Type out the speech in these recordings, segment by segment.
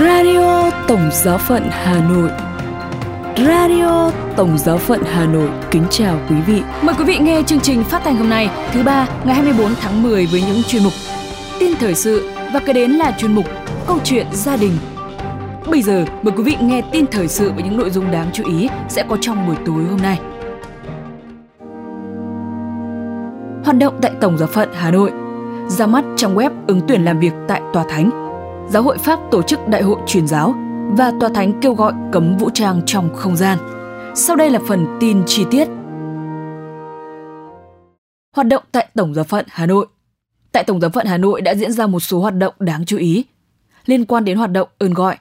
Radio Tổng Giáo phận Hà Nội Radio Tổng Giáo phận Hà Nội kính chào quý vị. Mời quý vị nghe chương trình phát thanh hôm nay, thứ ba, ngày 24 tháng 10 với những chuyên mục tin thời sự và kế đến là chuyên mục câu chuyện gia đình. Bây giờ mời quý vị nghe tin thời sự với những nội dung đáng chú ý sẽ có trong buổi tối hôm nay. Hoạt động tại Tổng Giáo phận Hà Nội ra mắt trang web ứng tuyển làm việc tại Tòa Thánh. Giáo hội Pháp tổ chức đại hội truyền giáo và Tòa Thánh kêu gọi cấm vũ trang trong không gian. Sau đây là phần tin chi tiết. Hoạt động tại Tổng giáo phận Hà Nội Tại Tổng giáo phận Hà Nội đã diễn ra một số hoạt động đáng chú ý liên quan đến hoạt động ơn gọi.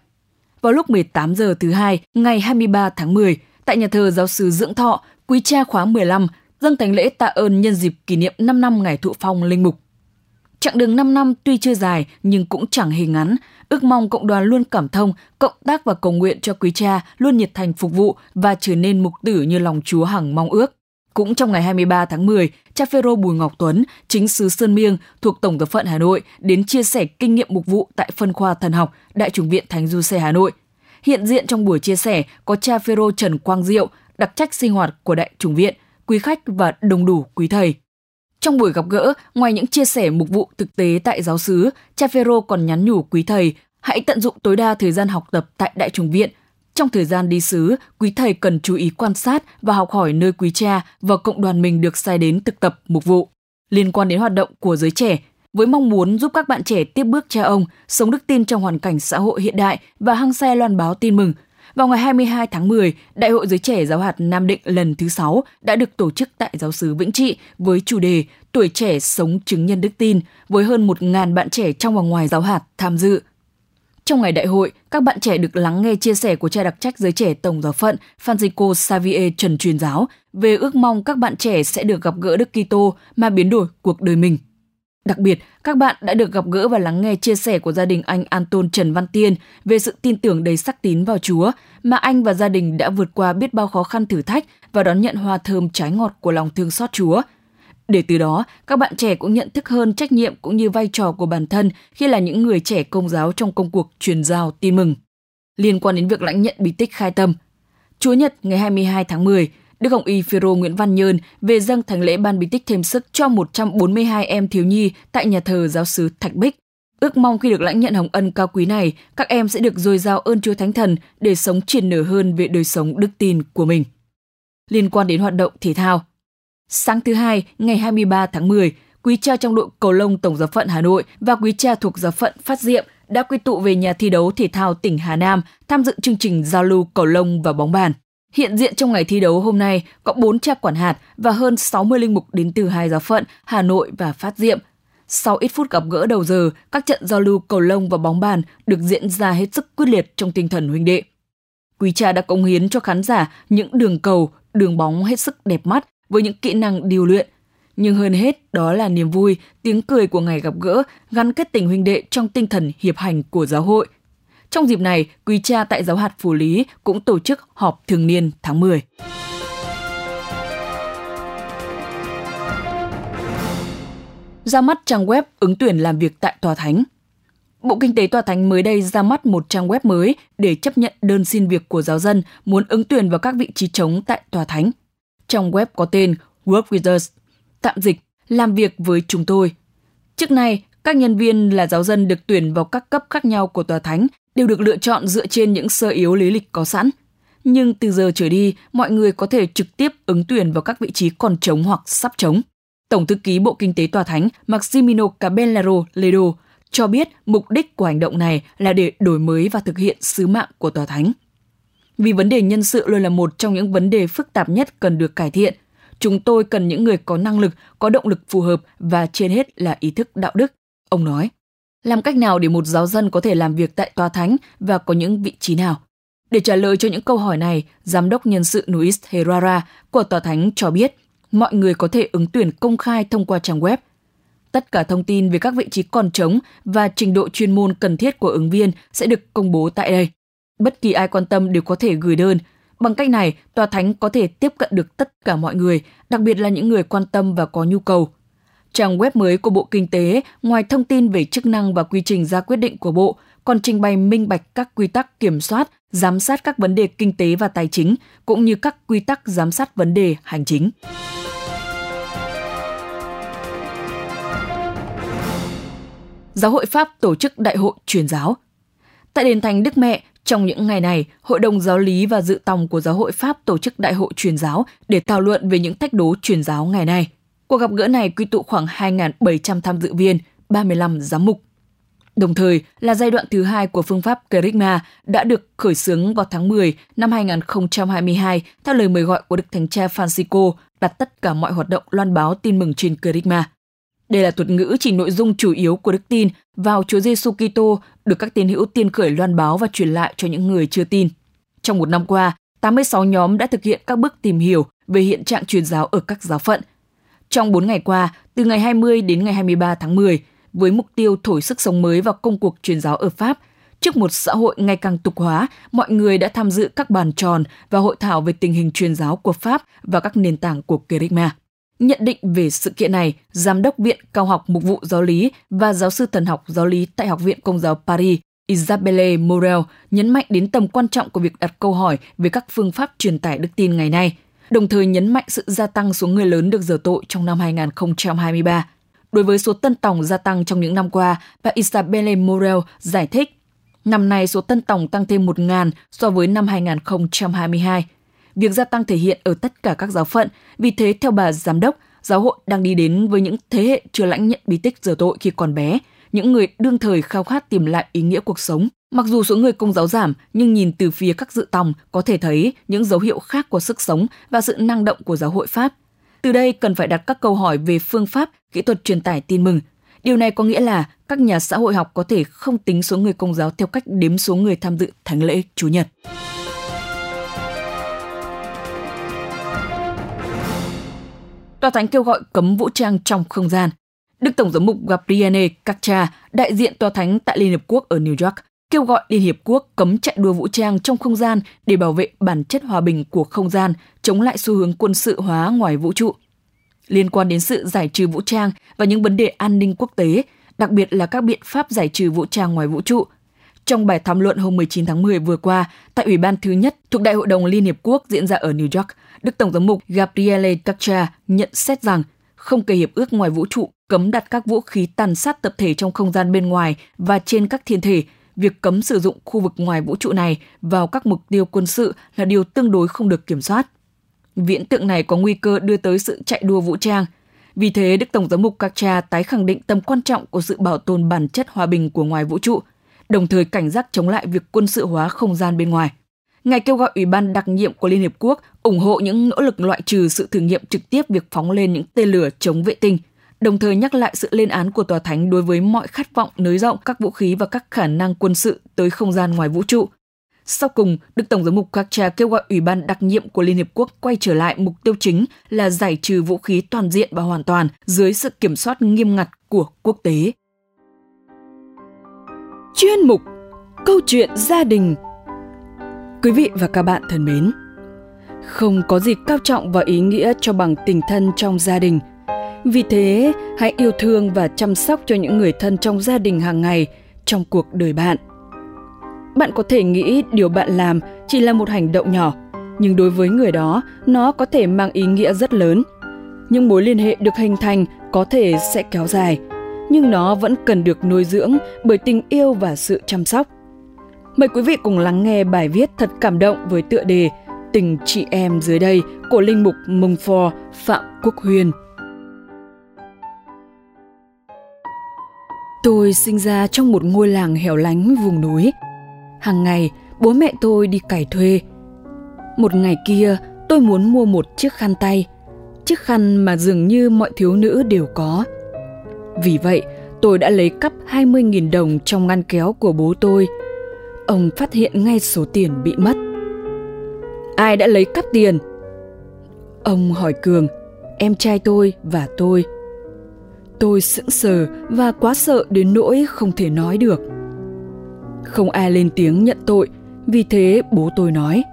Vào lúc 18 giờ thứ hai ngày 23 tháng 10, tại nhà thờ giáo sứ Dưỡng Thọ, Quý Cha khóa 15 dâng thánh lễ tạ ơn nhân dịp kỷ niệm 5 năm ngày thụ phong linh mục. Chặng đường 5 năm tuy chưa dài nhưng cũng chẳng hề ngắn, ước mong cộng đoàn luôn cảm thông, cộng tác và cầu nguyện cho quý cha luôn nhiệt thành phục vụ và trở nên mục tử như lòng Chúa hằng mong ước. Cũng trong ngày 23 tháng 10, cha Phêrô Bùi Ngọc Tuấn, chính sứ Sơn Miêng thuộc Tổng tập phận Hà Nội đến chia sẻ kinh nghiệm mục vụ tại phân khoa thần học Đại chủng viện Thánh Du Xe Hà Nội. Hiện diện trong buổi chia sẻ có cha Phêrô Trần Quang Diệu, đặc trách sinh hoạt của Đại chủng viện, quý khách và đồng đủ quý thầy. Trong buổi gặp gỡ, ngoài những chia sẻ mục vụ thực tế tại giáo xứ, cha Phêrô còn nhắn nhủ quý thầy hãy tận dụng tối đa thời gian học tập tại Đại chủng viện. Trong thời gian đi xứ, quý thầy cần chú ý quan sát và học hỏi nơi quý cha và cộng đoàn mình được sai đến thực tập mục vụ. Liên quan đến hoạt động của giới trẻ, với mong muốn giúp các bạn trẻ tiếp bước cha ông, sống đức tin trong hoàn cảnh xã hội hiện đại và hăng say loan báo tin mừng – vào ngày 22 tháng 10, Đại hội Giới Trẻ Giáo hạt Nam Định lần thứ 6 đã được tổ chức tại giáo sứ Vĩnh Trị với chủ đề Tuổi trẻ sống chứng nhân đức tin với hơn 1.000 bạn trẻ trong và ngoài giáo hạt tham dự. Trong ngày đại hội, các bạn trẻ được lắng nghe chia sẻ của cha đặc trách giới trẻ Tổng giáo phận Francisco Xavier Trần truyền giáo về ước mong các bạn trẻ sẽ được gặp gỡ Đức Kitô mà biến đổi cuộc đời mình. Đặc biệt, các bạn đã được gặp gỡ và lắng nghe chia sẻ của gia đình anh Anton Trần Văn Tiên về sự tin tưởng đầy sắc tín vào Chúa mà anh và gia đình đã vượt qua biết bao khó khăn thử thách và đón nhận hoa thơm trái ngọt của lòng thương xót Chúa. Để từ đó, các bạn trẻ cũng nhận thức hơn trách nhiệm cũng như vai trò của bản thân khi là những người trẻ công giáo trong công cuộc truyền giao tin mừng. Liên quan đến việc lãnh nhận bí tích khai tâm, Chúa Nhật ngày 22 tháng 10, Đức Hồng Y Phêrô Nguyễn Văn Nhơn về dâng thánh lễ ban bí tích thêm sức cho 142 em thiếu nhi tại nhà thờ giáo sứ Thạch Bích. Ước mong khi được lãnh nhận hồng ân cao quý này, các em sẽ được dồi dào ơn Chúa Thánh Thần để sống triển nở hơn về đời sống đức tin của mình. Liên quan đến hoạt động thể thao, sáng thứ hai ngày 23 tháng 10, quý cha trong đội cầu lông Tổng giáo phận Hà Nội và quý cha thuộc giáo phận Phát Diệm đã quy tụ về nhà thi đấu thể thao tỉnh Hà Nam tham dự chương trình giao lưu cầu lông và bóng bàn. Hiện diện trong ngày thi đấu hôm nay có 4 cha quản hạt và hơn 60 linh mục đến từ hai giáo phận Hà Nội và Phát Diệm. Sau ít phút gặp gỡ đầu giờ, các trận giao lưu cầu lông và bóng bàn được diễn ra hết sức quyết liệt trong tinh thần huynh đệ. Quý cha đã cống hiến cho khán giả những đường cầu, đường bóng hết sức đẹp mắt với những kỹ năng điều luyện. Nhưng hơn hết đó là niềm vui, tiếng cười của ngày gặp gỡ gắn kết tình huynh đệ trong tinh thần hiệp hành của giáo hội – trong dịp này, quý cha tại giáo hạt Phủ Lý cũng tổ chức họp thường niên tháng 10. Ra mắt trang web ứng tuyển làm việc tại Tòa Thánh. Bộ Kinh tế Tòa Thánh mới đây ra mắt một trang web mới để chấp nhận đơn xin việc của giáo dân muốn ứng tuyển vào các vị trí trống tại Tòa Thánh. Trong web có tên Work with us, tạm dịch, làm việc với chúng tôi. Trước nay, các nhân viên là giáo dân được tuyển vào các cấp khác nhau của Tòa Thánh đều được lựa chọn dựa trên những sơ yếu lý lịch có sẵn. Nhưng từ giờ trở đi, mọi người có thể trực tiếp ứng tuyển vào các vị trí còn trống hoặc sắp trống. Tổng thư ký Bộ Kinh tế Tòa Thánh Maximino Cabellaro Ledo cho biết mục đích của hành động này là để đổi mới và thực hiện sứ mạng của Tòa Thánh. Vì vấn đề nhân sự luôn là một trong những vấn đề phức tạp nhất cần được cải thiện, chúng tôi cần những người có năng lực, có động lực phù hợp và trên hết là ý thức đạo đức, ông nói. Làm cách nào để một giáo dân có thể làm việc tại tòa thánh và có những vị trí nào? Để trả lời cho những câu hỏi này, Giám đốc nhân sự Luis Herrera của tòa thánh cho biết mọi người có thể ứng tuyển công khai thông qua trang web. Tất cả thông tin về các vị trí còn trống và trình độ chuyên môn cần thiết của ứng viên sẽ được công bố tại đây. Bất kỳ ai quan tâm đều có thể gửi đơn. Bằng cách này, tòa thánh có thể tiếp cận được tất cả mọi người, đặc biệt là những người quan tâm và có nhu cầu. Trang web mới của Bộ Kinh tế, ngoài thông tin về chức năng và quy trình ra quyết định của Bộ, còn trình bày minh bạch các quy tắc kiểm soát, giám sát các vấn đề kinh tế và tài chính, cũng như các quy tắc giám sát vấn đề hành chính. Giáo hội Pháp tổ chức Đại hội truyền giáo. Tại đền thánh Đức Mẹ, trong những ngày này, Hội đồng Giáo lý và Dự tòng của Giáo hội Pháp tổ chức Đại hội truyền giáo để thảo luận về những thách đố truyền giáo ngày nay. Cuộc gặp gỡ này quy tụ khoảng 2.700 tham dự viên, 35 giám mục. Đồng thời là giai đoạn thứ hai của phương pháp Kerygma đã được khởi xướng vào tháng 10 năm 2022 theo lời mời gọi của Đức Thánh Cha Francisco đặt tất cả mọi hoạt động loan báo tin mừng trên Kerygma. Đây là thuật ngữ chỉ nội dung chủ yếu của đức tin vào Chúa Giêsu Kitô được các tín hữu tiên khởi loan báo và truyền lại cho những người chưa tin. Trong một năm qua, 86 nhóm đã thực hiện các bước tìm hiểu về hiện trạng truyền giáo ở các giáo phận. Trong 4 ngày qua, từ ngày 20 đến ngày 23 tháng 10, với mục tiêu thổi sức sống mới vào công cuộc truyền giáo ở Pháp, trước một xã hội ngày càng tục hóa, mọi người đã tham dự các bàn tròn và hội thảo về tình hình truyền giáo của Pháp và các nền tảng của Kerygma. Nhận định về sự kiện này, Giám đốc Viện Cao học Mục vụ Giáo lý và Giáo sư Thần học Giáo lý tại Học viện Công giáo Paris, Isabelle Morel nhấn mạnh đến tầm quan trọng của việc đặt câu hỏi về các phương pháp truyền tải đức tin ngày nay, đồng thời nhấn mạnh sự gia tăng số người lớn được dở tội trong năm 2023. Đối với số tân tòng gia tăng trong những năm qua, bà Isabelle Morel giải thích, năm nay số tân tòng tăng thêm 1.000 so với năm 2022 việc gia tăng thể hiện ở tất cả các giáo phận. Vì thế, theo bà giám đốc, giáo hội đang đi đến với những thế hệ chưa lãnh nhận bí tích dở tội khi còn bé, những người đương thời khao khát tìm lại ý nghĩa cuộc sống. Mặc dù số người công giáo giảm, nhưng nhìn từ phía các dự tòng có thể thấy những dấu hiệu khác của sức sống và sự năng động của giáo hội Pháp. Từ đây cần phải đặt các câu hỏi về phương pháp, kỹ thuật truyền tải tin mừng. Điều này có nghĩa là các nhà xã hội học có thể không tính số người công giáo theo cách đếm số người tham dự thánh lễ Chủ nhật. Tòa Thánh kêu gọi cấm vũ trang trong không gian. Đức Tổng giám mục Gabriele Caccia, đại diện Tòa Thánh tại Liên Hợp Quốc ở New York, kêu gọi Liên Hiệp Quốc cấm chạy đua vũ trang trong không gian để bảo vệ bản chất hòa bình của không gian, chống lại xu hướng quân sự hóa ngoài vũ trụ. Liên quan đến sự giải trừ vũ trang và những vấn đề an ninh quốc tế, đặc biệt là các biện pháp giải trừ vũ trang ngoài vũ trụ. Trong bài tham luận hôm 19 tháng 10 vừa qua, tại Ủy ban thứ nhất thuộc Đại hội đồng Liên Hiệp Quốc diễn ra ở New York, Đức Tổng giám mục Gabriele Caccia nhận xét rằng không kể hiệp ước ngoài vũ trụ cấm đặt các vũ khí tàn sát tập thể trong không gian bên ngoài và trên các thiên thể, việc cấm sử dụng khu vực ngoài vũ trụ này vào các mục tiêu quân sự là điều tương đối không được kiểm soát. Viễn tượng này có nguy cơ đưa tới sự chạy đua vũ trang. Vì thế, Đức Tổng giám mục Caccia tái khẳng định tầm quan trọng của sự bảo tồn bản chất hòa bình của ngoài vũ trụ, đồng thời cảnh giác chống lại việc quân sự hóa không gian bên ngoài. Ngài kêu gọi Ủy ban đặc nhiệm của Liên Hiệp Quốc ủng hộ những nỗ lực loại trừ sự thử nghiệm trực tiếp việc phóng lên những tên lửa chống vệ tinh, đồng thời nhắc lại sự lên án của Tòa Thánh đối với mọi khát vọng nới rộng các vũ khí và các khả năng quân sự tới không gian ngoài vũ trụ. Sau cùng, Đức Tổng giám mục Kacha kêu gọi Ủy ban đặc nhiệm của Liên Hiệp Quốc quay trở lại mục tiêu chính là giải trừ vũ khí toàn diện và hoàn toàn dưới sự kiểm soát nghiêm ngặt của quốc tế. Chuyên mục Câu chuyện gia đình Quý vị và các bạn thân mến, không có gì cao trọng và ý nghĩa cho bằng tình thân trong gia đình. Vì thế, hãy yêu thương và chăm sóc cho những người thân trong gia đình hàng ngày trong cuộc đời bạn. Bạn có thể nghĩ điều bạn làm chỉ là một hành động nhỏ, nhưng đối với người đó, nó có thể mang ý nghĩa rất lớn. Những mối liên hệ được hình thành có thể sẽ kéo dài, nhưng nó vẫn cần được nuôi dưỡng bởi tình yêu và sự chăm sóc. Mời quý vị cùng lắng nghe bài viết thật cảm động với tựa đề Tình chị em dưới đây của linh mục Mông Phò Phạm Quốc Huyền. Tôi sinh ra trong một ngôi làng hẻo lánh vùng núi. Hàng ngày, bố mẹ tôi đi cày thuê. Một ngày kia, tôi muốn mua một chiếc khăn tay, chiếc khăn mà dường như mọi thiếu nữ đều có. Vì vậy, tôi đã lấy cắp 20.000 đồng trong ngăn kéo của bố tôi – ông phát hiện ngay số tiền bị mất. Ai đã lấy cắp tiền? Ông hỏi Cường, em trai tôi và tôi. Tôi sững sờ và quá sợ đến nỗi không thể nói được. Không ai lên tiếng nhận tội, vì thế bố tôi nói,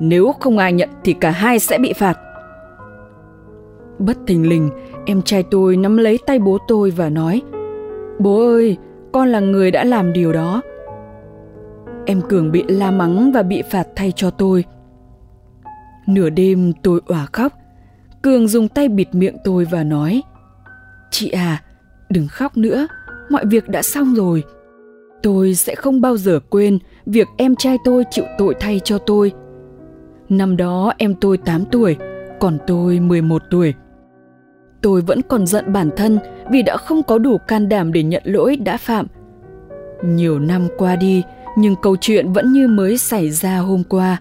nếu không ai nhận thì cả hai sẽ bị phạt. Bất thình lình, em trai tôi nắm lấy tay bố tôi và nói, Bố ơi, con là người đã làm điều đó em Cường bị la mắng và bị phạt thay cho tôi. Nửa đêm tôi òa khóc. Cường dùng tay bịt miệng tôi và nói Chị à, đừng khóc nữa, mọi việc đã xong rồi. Tôi sẽ không bao giờ quên việc em trai tôi chịu tội thay cho tôi. Năm đó em tôi 8 tuổi, còn tôi 11 tuổi. Tôi vẫn còn giận bản thân vì đã không có đủ can đảm để nhận lỗi đã phạm. Nhiều năm qua đi, nhưng câu chuyện vẫn như mới xảy ra hôm qua.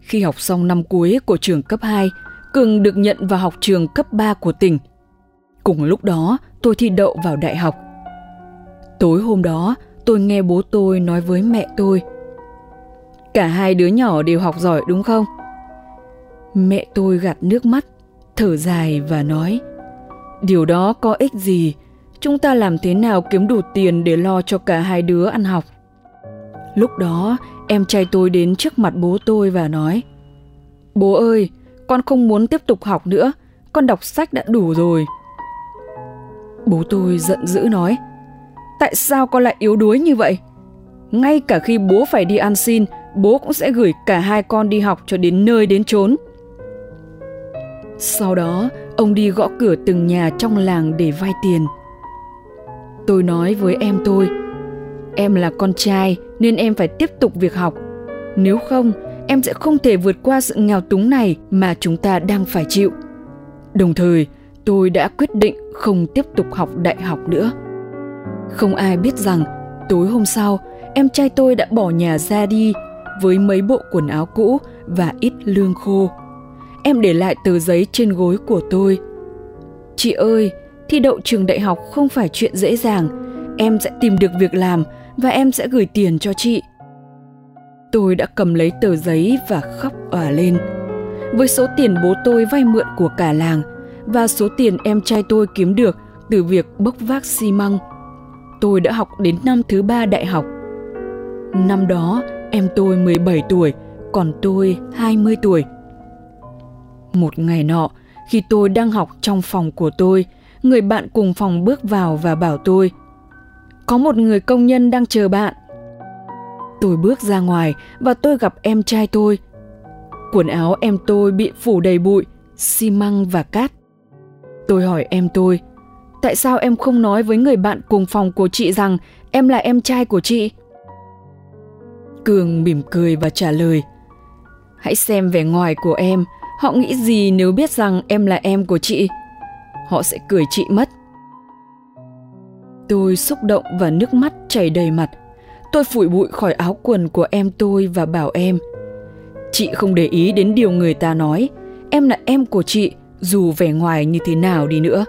Khi học xong năm cuối của trường cấp 2, Cường được nhận vào học trường cấp 3 của tỉnh. Cùng lúc đó, tôi thi đậu vào đại học. Tối hôm đó, tôi nghe bố tôi nói với mẹ tôi. Cả hai đứa nhỏ đều học giỏi đúng không? Mẹ tôi gạt nước mắt, thở dài và nói Điều đó có ích gì? Chúng ta làm thế nào kiếm đủ tiền để lo cho cả hai đứa ăn học? Lúc đó, em trai tôi đến trước mặt bố tôi và nói Bố ơi, con không muốn tiếp tục học nữa, con đọc sách đã đủ rồi. Bố tôi giận dữ nói Tại sao con lại yếu đuối như vậy? Ngay cả khi bố phải đi ăn xin, bố cũng sẽ gửi cả hai con đi học cho đến nơi đến chốn. Sau đó, ông đi gõ cửa từng nhà trong làng để vay tiền. Tôi nói với em tôi, em là con trai nên em phải tiếp tục việc học. Nếu không, em sẽ không thể vượt qua sự nghèo túng này mà chúng ta đang phải chịu. Đồng thời, tôi đã quyết định không tiếp tục học đại học nữa. Không ai biết rằng, tối hôm sau, em trai tôi đã bỏ nhà ra đi với mấy bộ quần áo cũ và ít lương khô. Em để lại tờ giấy trên gối của tôi. Chị ơi, thi đậu trường đại học không phải chuyện dễ dàng. Em sẽ tìm được việc làm và em sẽ gửi tiền cho chị. Tôi đã cầm lấy tờ giấy và khóc òa lên. Với số tiền bố tôi vay mượn của cả làng và số tiền em trai tôi kiếm được từ việc bốc vác xi măng, tôi đã học đến năm thứ ba đại học. Năm đó, em tôi 17 tuổi, còn tôi 20 tuổi. Một ngày nọ, khi tôi đang học trong phòng của tôi, người bạn cùng phòng bước vào và bảo tôi Có một người công nhân đang chờ bạn. Tôi bước ra ngoài và tôi gặp em trai tôi. Quần áo em tôi bị phủ đầy bụi, xi măng và cát. Tôi hỏi em tôi, tại sao em không nói với người bạn cùng phòng của chị rằng em là em trai của chị? Cường mỉm cười và trả lời, hãy xem vẻ ngoài của em, họ nghĩ gì nếu biết rằng em là em của chị? Họ sẽ cười chị mất. Tôi xúc động và nước mắt chảy đầy mặt. Tôi phủi bụi khỏi áo quần của em tôi và bảo em, chị không để ý đến điều người ta nói, em là em của chị dù vẻ ngoài như thế nào đi nữa.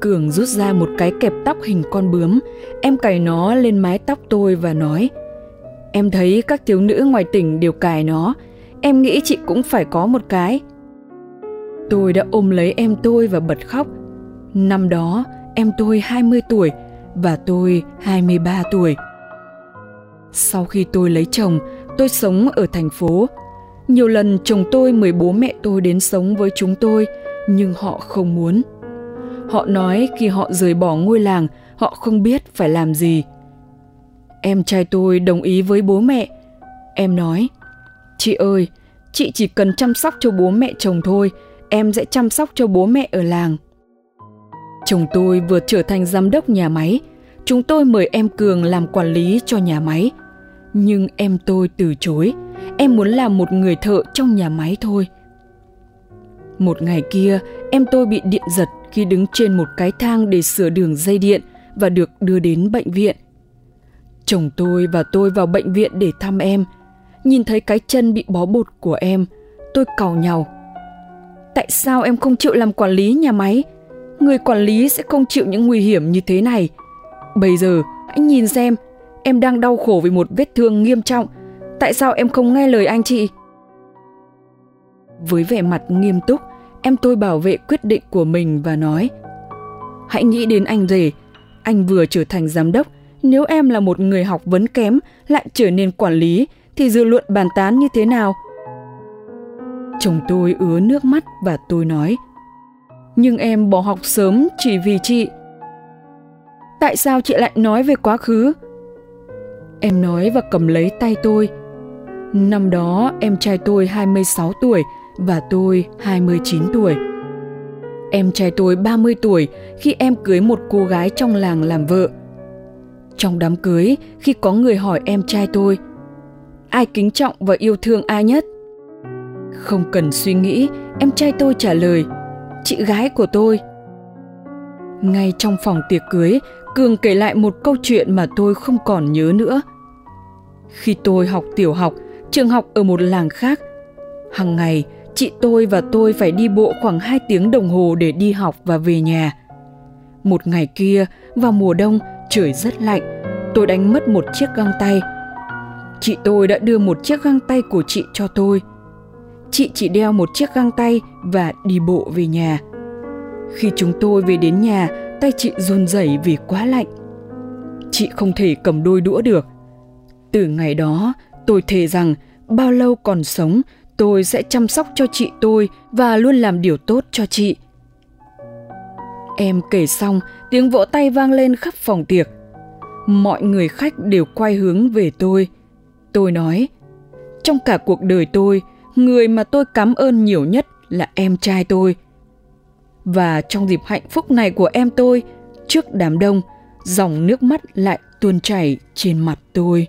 Cường rút ra một cái kẹp tóc hình con bướm, em cài nó lên mái tóc tôi và nói Em thấy các thiếu nữ ngoài tỉnh đều cài nó, em nghĩ chị cũng phải có một cái. Tôi đã ôm lấy em tôi và bật khóc. Năm đó, em tôi 20 tuổi và tôi 23 tuổi. Sau khi tôi lấy chồng, tôi sống ở thành phố nhiều lần chồng tôi mời bố mẹ tôi đến sống với chúng tôi, nhưng họ không muốn. Họ nói khi họ rời bỏ ngôi làng, họ không biết phải làm gì. Em trai tôi đồng ý với bố mẹ. Em nói, chị ơi, chị chỉ cần chăm sóc cho bố mẹ chồng thôi, em sẽ chăm sóc cho bố mẹ ở làng. Chồng tôi vừa trở thành giám đốc nhà máy, chúng tôi mời em Cường làm quản lý cho nhà máy. Nhưng em tôi từ chối, em muốn làm một người thợ trong nhà máy thôi. Một ngày kia, em tôi bị điện giật khi đứng trên một cái thang để sửa đường dây điện và được đưa đến bệnh viện. Chồng tôi và tôi vào bệnh viện để thăm em. Nhìn thấy cái chân bị bó bột của em, tôi cầu nhau. Tại sao em không chịu làm quản lý nhà máy? Người quản lý sẽ không chịu những nguy hiểm như thế này. Bây giờ, anh nhìn xem, em đang đau khổ vì một vết thương nghiêm trọng tại sao em không nghe lời anh chị? Với vẻ mặt nghiêm túc, em tôi bảo vệ quyết định của mình và nói, hãy nghĩ đến anh rể. Anh vừa trở thành giám đốc. Nếu em là một người học vấn kém, lại trở nên quản lý, thì dư luận bàn tán như thế nào? Chồng tôi ứa nước mắt và tôi nói, nhưng em bỏ học sớm chỉ vì chị. Tại sao chị lại nói về quá khứ? Em nói và cầm lấy tay tôi. Năm đó em trai tôi 26 tuổi và tôi 29 tuổi. Em trai tôi 30 tuổi khi em cưới một cô gái trong làng làm vợ. Trong đám cưới, khi có người hỏi em trai tôi, ai kính trọng và yêu thương ai nhất? Không cần suy nghĩ, em trai tôi trả lời, chị gái của tôi. Ngay trong phòng tiệc cưới, Cường kể lại một câu chuyện mà tôi không còn nhớ nữa. Khi tôi học tiểu học, trường học ở một làng khác, hàng ngày chị tôi và tôi phải đi bộ khoảng 2 tiếng đồng hồ để đi học và về nhà. Một ngày kia, vào mùa đông, trời rất lạnh, tôi đánh mất một chiếc găng tay. Chị tôi đã đưa một chiếc găng tay của chị cho tôi. Chị chỉ đeo một chiếc găng tay và đi bộ về nhà. Khi chúng tôi về đến nhà, tay chị run rẩy vì quá lạnh. Chị không thể cầm đôi đũa được. Từ ngày đó, tôi thề rằng bao lâu còn sống, tôi sẽ chăm sóc cho chị tôi và luôn làm điều tốt cho chị. Em kể xong, tiếng vỗ tay vang lên khắp phòng tiệc. Mọi người khách đều quay hướng về tôi. Tôi nói, trong cả cuộc đời tôi, người mà tôi cảm ơn nhiều nhất là em trai tôi. Và trong dịp hạnh phúc này của em tôi, trước đám đông, dòng nước mắt lại tuôn chảy trên mặt tôi.